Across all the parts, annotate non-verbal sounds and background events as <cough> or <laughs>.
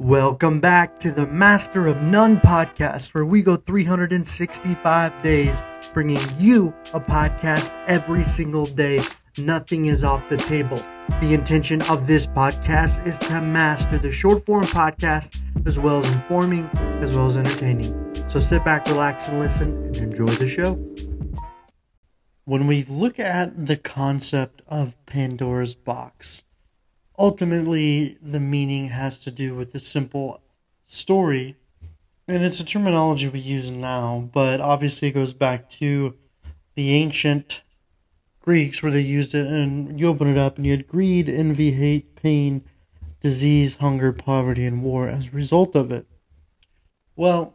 Welcome back to the Master of None podcast, where we go 365 days bringing you a podcast every single day. Nothing is off the table. The intention of this podcast is to master the short form podcast as well as informing, as well as entertaining. So sit back, relax, and listen and enjoy the show. When we look at the concept of Pandora's box, ultimately the meaning has to do with the simple story. And it's a terminology we use now but obviously it goes back to the ancient greeks where they used it. And you open it up and you had greed envy hate pain disease hunger poverty and war as a result of it. Well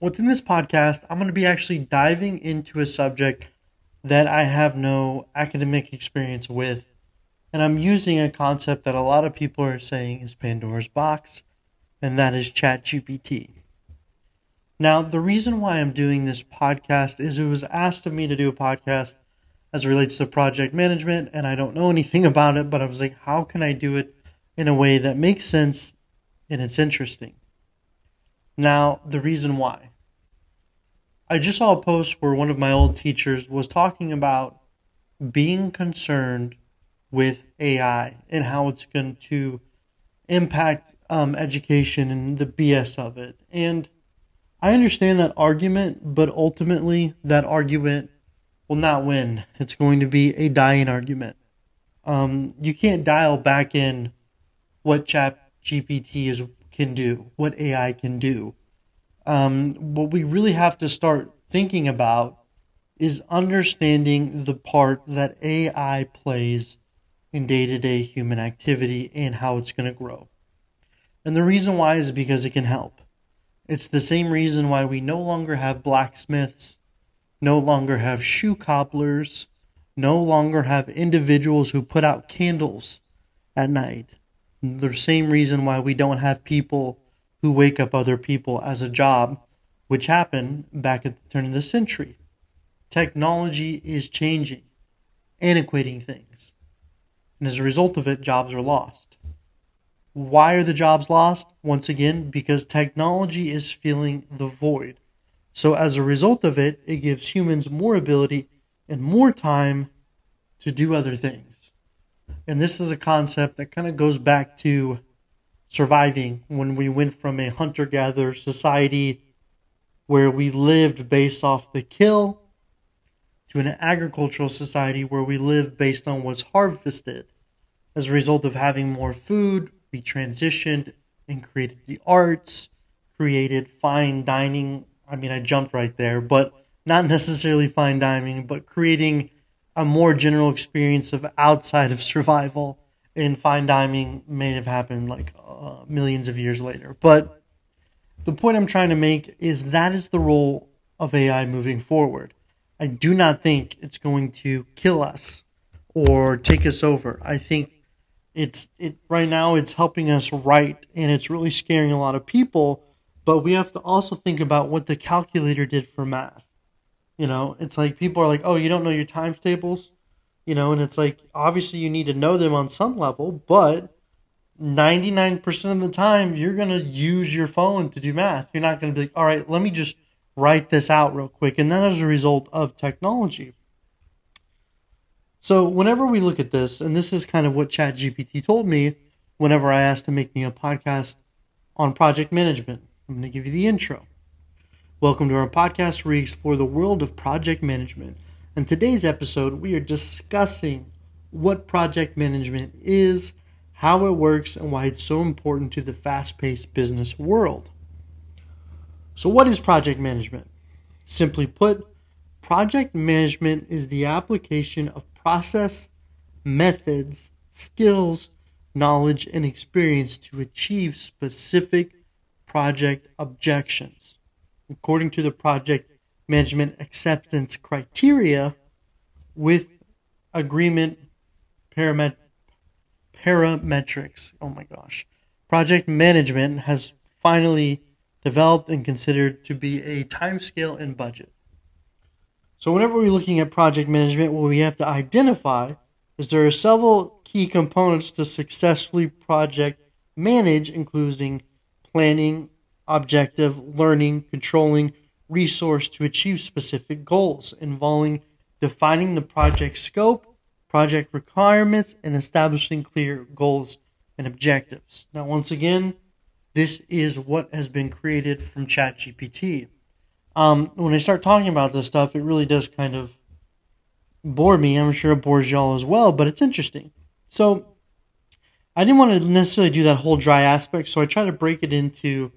within this podcast i'm going to be actually diving into a subject that i have no academic experience with and I'm using a concept that a lot of people are saying is Pandora's box, and that is ChatGPT. Now, the reason why I'm doing this podcast is it was asked of me to do a podcast as it relates to project management, and I don't know anything <laughs> about it, but I was like, how can I do it in a way that makes sense and it's interesting? Now, the reason why. I just saw a post where one of my old teachers was talking about being concerned with AI and how it's going to impact um, education and the BS of it. And I understand that argument, but ultimately, that argument will not win. It's going to be a dying argument. Um, you can't dial back in what Chat GPT is can do, what AI can do. Um, what we really have to start thinking about is understanding the part that AI plays in day to day human activity and how it's going to grow. And the reason why is because it can help. It's the same reason why we no longer have blacksmiths, no longer have shoe cobblers, no longer have individuals who put out candles at night. The same reason why we don't have people who wake up other people as a job, which happened back at the turn of the century. Technology is changing, antiquating things. And as a result of it, jobs are lost. Why are the jobs lost? Once again, because technology is filling the void. So as a result of it, it gives humans more ability and more time to do other things. And this is a concept that kind of goes back to surviving when we went from a hunter gatherer society where we lived based off the kill to an agricultural society where we live based on what's harvested. As a result of having more food, we transitioned and created the arts, created fine dining. I mean, I jumped right there, but not necessarily fine dining, but creating a more general experience of outside of <laughs> survival. And fine dining may have happened like uh, millions of years later. But the point I'm trying to make is that is the role of AI moving forward. I do not think it's going to kill us or take us over. I think it's it right now it's helping us write and it's really scaring a lot of people, but we have to also think about what the calculator did for math. You know, it's like people are like, "Oh, you don't know your times tables?" You know, and it's like obviously you need to know them on some level, but 99% of the time you're going to use your phone to do math. You're not going to be like, "All right, let me just write this out real quick. And that is a result of technology. So whenever we look at this, and this is kind of what ChatGPT told me whenever I asked to make me a podcast on project management. I'm going to give you the intro. Welcome to our podcast where we explore the world of project management. In today's episode, we are discussing what project management is, how it works, and why it's so important to the fast paced business world. So, what is project management? Simply put, project management is the application of process, methods, skills, knowledge, and experience to achieve specific project objections. According to the project management acceptance criteria, with agreement paramet- parametrics. Oh my gosh. Project management has finally developed and considered to be a timescale and budget. So, whenever we're looking at project management, what we have to identify is there are several key components to successfully project manage, including planning, objective, learning, controlling, resource to achieve specific goals, involving defining the project scope, project requirements, and establishing clear goals and objectives. Now, once again, this is what has been created from ChatGPT. Um, when I start talking about this stuff, it really does kind of bore me. I'm sure it bores y'all as well, but it's interesting. So, I didn't want to necessarily do that whole dry aspect, so I try to break it into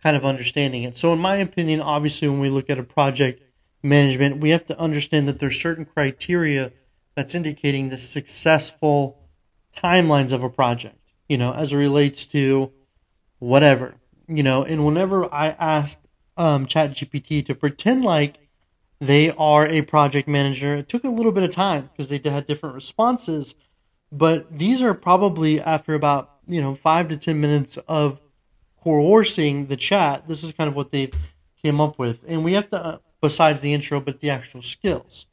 kind of understanding it. So, in my opinion, obviously, when we look at a project management, we have to understand that there's certain criteria that's indicating the successful timelines of a project, you know, as it relates to whatever, you know. And whenever I asked um, ChatGPT to pretend like they are a project manager, it took a little bit of time because they had different responses. But these are probably after about, you know, five to 10 minutes of coercing the chat, this is kind of what they came up with. And we have to, uh, besides the intro, but the actual skills.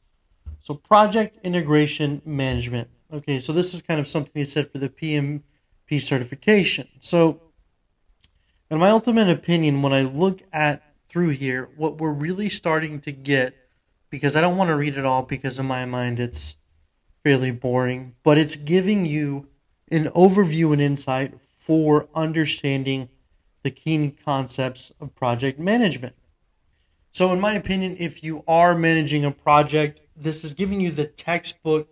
So, project integration management. Okay, so this is kind of something they said for the PMP certification. So, in my ultimate opinion, when I look at through here, what we're really starting to get, because I don't want to read it all because in my mind it's fairly boring, but it's giving you an overview and insight for understanding the key concepts of project management. So, in my opinion, if you are managing a project, this is giving you the textbook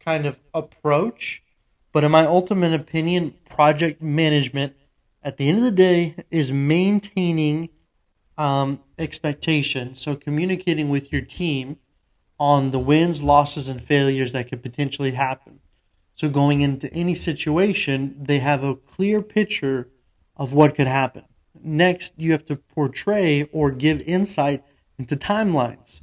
kind of approach. But in my ultimate opinion, project management at the end of the day is maintaining um, expectations. So, communicating with your team on the wins, losses, and failures that could potentially happen. So, going into any situation, they have a clear picture of what could happen. Next, you have to portray or give insight into timelines,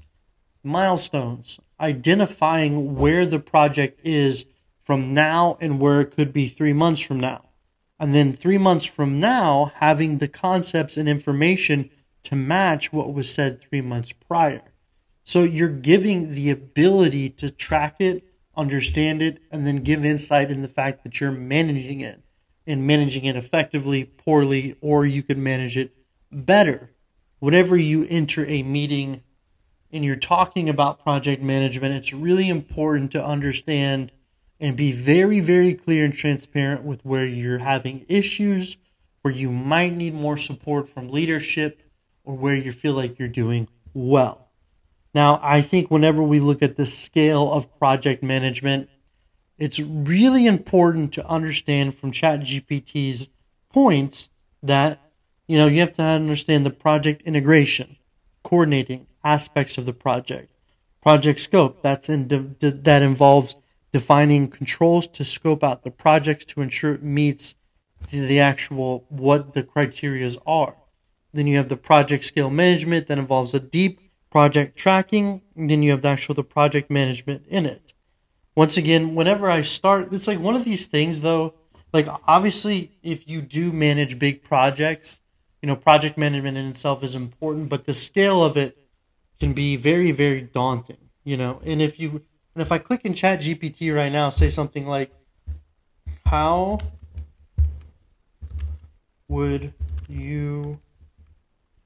milestones, identifying where the project is from now and where it could be three months from now. And then three months from now, having the concepts and information to match what was said three months prior. So you're giving the ability to track it, understand it, and then give insight in the fact that you're managing it and managing it effectively, poorly, or you could manage it better. Whenever you enter a meeting and you're talking about project management, it's really important to understand and be very, very clear and transparent with where you're having issues, where you might need more support from leadership, or where you feel like you're doing well. Now, I think whenever we look at the scale of project management, it's really important to understand from ChatGPT's points that you know you have to understand the project integration, coordinating aspects of the project, project scope. That's in de- that involves defining controls to scope out the projects to ensure it meets the, the actual what the criterias are. Then you have the project scale management that involves a deep project tracking. Then you have the actual the project management in it once again, whenever I start, it's like one of these things though. Like obviously, if you do manage big projects, you know, project management in itself is important, but the scale of it can be very, very daunting. You know, and if you and if I click in Chat GPT right now, say something like, "How would you?"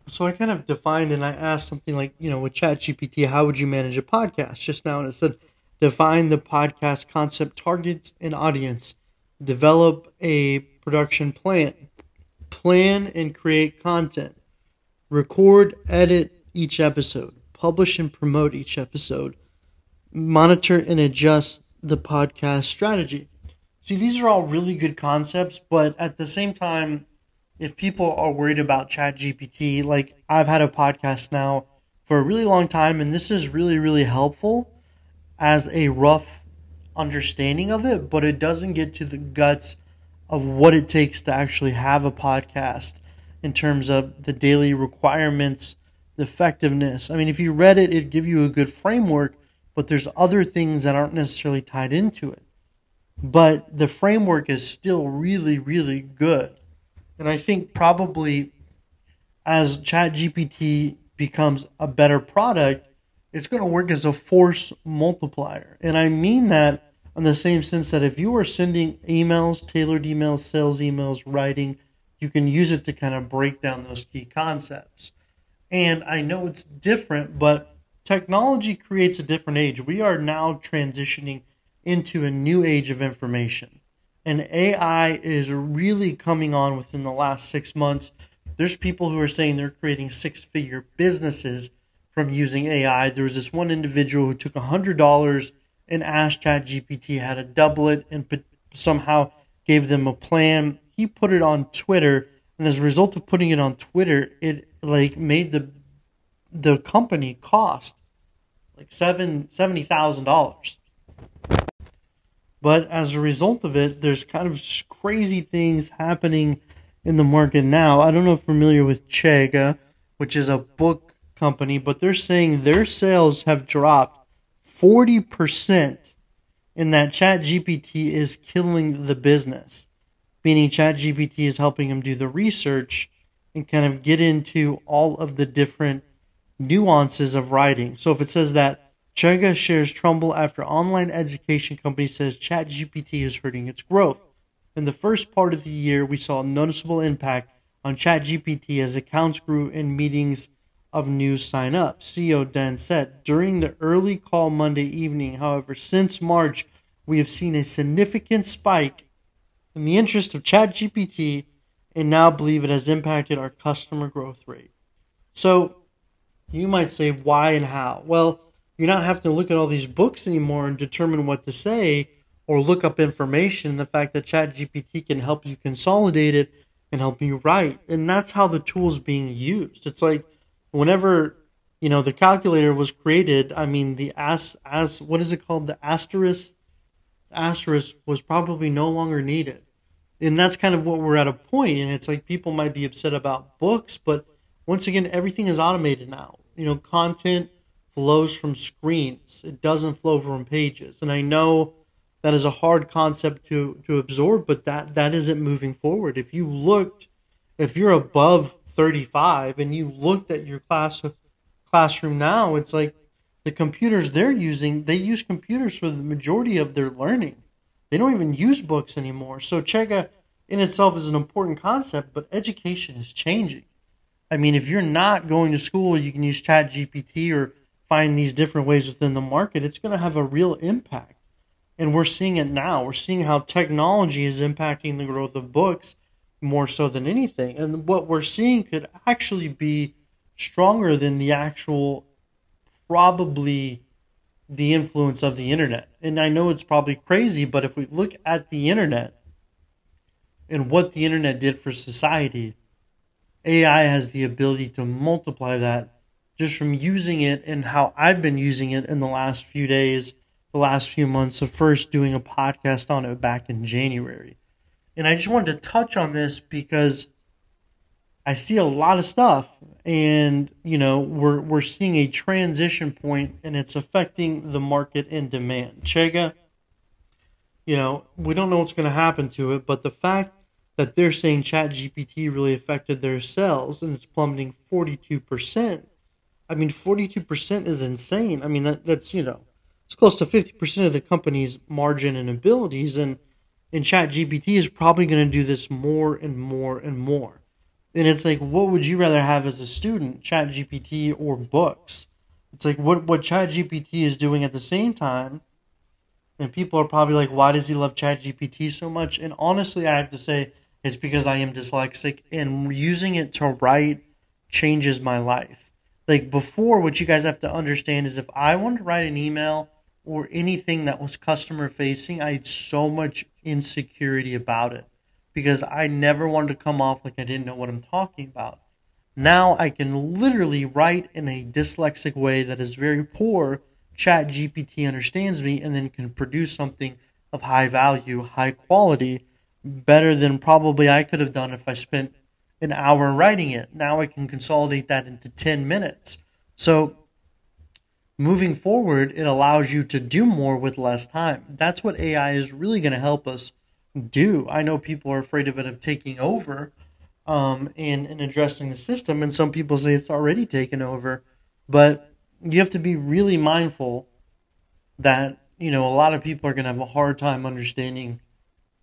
So I kind of defined and I asked something like, you know, with Chat GPT, how would you manage a podcast? Just now, and it said define the podcast concept targets and audience, develop a production plan, plan and create content, record, edit each episode, publish and promote each episode, monitor and adjust the podcast strategy. See, these are all really good concepts, but at the same time, if people are worried about ChatGPT, like I've had a podcast now for a really long time, and this is really, really helpful as a rough understanding of it, but it doesn't get to the guts of what it takes to actually have a podcast in terms of the daily requirements, the effectiveness. I mean, if you read it, it'd give you a good framework, but there's other things that aren't necessarily tied into it. But the framework is still really, really good. And I think probably as ChatGPT becomes a better product, it's going to work as a force multiplier. And I mean that in the same sense that if you are sending emails, tailored emails, sales emails, writing, you can use it to kind of break down those key concepts. And I know it's different, but technology creates a different age. We are now transitioning into a new age of information. And AI is really coming on within the last six months. There's people who are saying they're creating six figure businesses from using AI. There was this one individual who took $100 and asked ChatGPT how to double it and somehow gave them a plan. He put it on Twitter, and as a result of putting it on Twitter, it like made the the company cost like seven seventy thousand dollars. But as a result of it, there's kind of crazy things happening in the market now. I don't know if you're familiar with Chegg, which is a book company, but they're saying their sales have dropped 40% in that ChatGPT is killing the business. Meaning ChatGPT is helping them do the research and kind of get into all of the different nuances of writing. So if it says that Chegg shares trouble after online education company says ChatGPT is hurting its growth. In the first part of the year, we saw a noticeable impact on ChatGPT as accounts grew and meetings of news sign up. CEO Dan said during the early call Monday evening, however, since March, we have seen a significant spike in the interest of ChatGPT and now believe it has impacted our customer growth rate. So you might say, why and how? Well, you not have to look at all these books anymore and determine what to say or look up information. The fact that ChatGPT can help you consolidate it and help you write. And that's how the tool is being used. It's like whenever, you know, the calculator was created, I mean, the as, as, what is it called? The asterisk, asterisk was probably no longer needed. And that's kind of what we're at a point. And it's like people might be upset about books, but once again, everything is automated now. You know, content, flows from screens. It doesn't flow from pages. And I know that is a hard concept to, to absorb, but that, that isn't moving forward. If you looked, if you're above 35 and you looked at your class classroom now, it's like the computers they're using, they use computers for the majority of their learning. They don't even use books anymore. So Chegg in itself is an important concept, but education is changing. I mean, if you're not going to school, you can use Chat GPT or find these different ways within the market, it's going to have a real impact. And we're seeing it now. We're seeing how technology is impacting the growth of books more so than anything. And what we're seeing could actually be stronger than the actual, probably the influence of the internet. And I know it's probably crazy, but if we look at the internet and what the internet did for society, AI has the ability to multiply that just from using it and how I've been using it in the last few days, the last few months of first doing a podcast on it back in January. And I just wanted to touch on this because I see a lot of stuff and you know we're we're seeing a transition point and it's affecting the market and demand. Chegg, you know, we don't know what's going to happen to it, but the fact that they're saying ChatGPT really affected their sales and it's plummeting 42% I mean, 42% is insane. I mean, that, that's, you know, it's close to 50% of the company's margin and abilities. And, and ChatGPT is probably going to do this more and more and more. And it's like, what would you rather have as a student, ChatGPT or books? It's like what, what ChatGPT is doing at the same time. And people are probably like, why does he love ChatGPT so much? And honestly, I have to say, it's because I am dyslexic and using it to write changes my life. Like before what you guys have to understand is if i wanted to write an email or anything that was customer facing i had so much insecurity about it because i never wanted to come off like i didn't know what i'm talking about. Now i can literally write in a dyslexic way that is very poor chat gpt understands me and then can produce something of high value high quality better than probably i could have done if i spent an hour writing it. Now I can consolidate that into 10 minutes. So moving forward, it allows you to do more with less time. That's what AI is really going to help us do. I know people are afraid of it of taking over um, and, and addressing the system, and some people say it's already taken over. But you have to be really mindful that you know, a lot of people are going to have a hard time understanding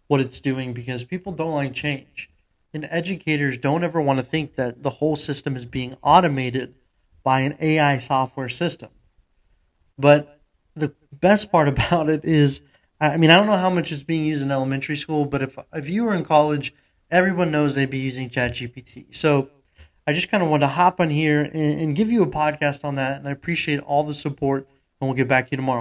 what it's doing because people don't like change. And educators don't ever want to think that the whole system is being automated by an AI software system. But the best part <laughs> about it is, I mean, I don't know how much it's being used in elementary school, but if if you were in college, everyone knows they'd be using ChatGPT. So I just kind of wanted to hop on here and, and give you a podcast on that, and I appreciate all the support. And we'll get back to you tomorrow.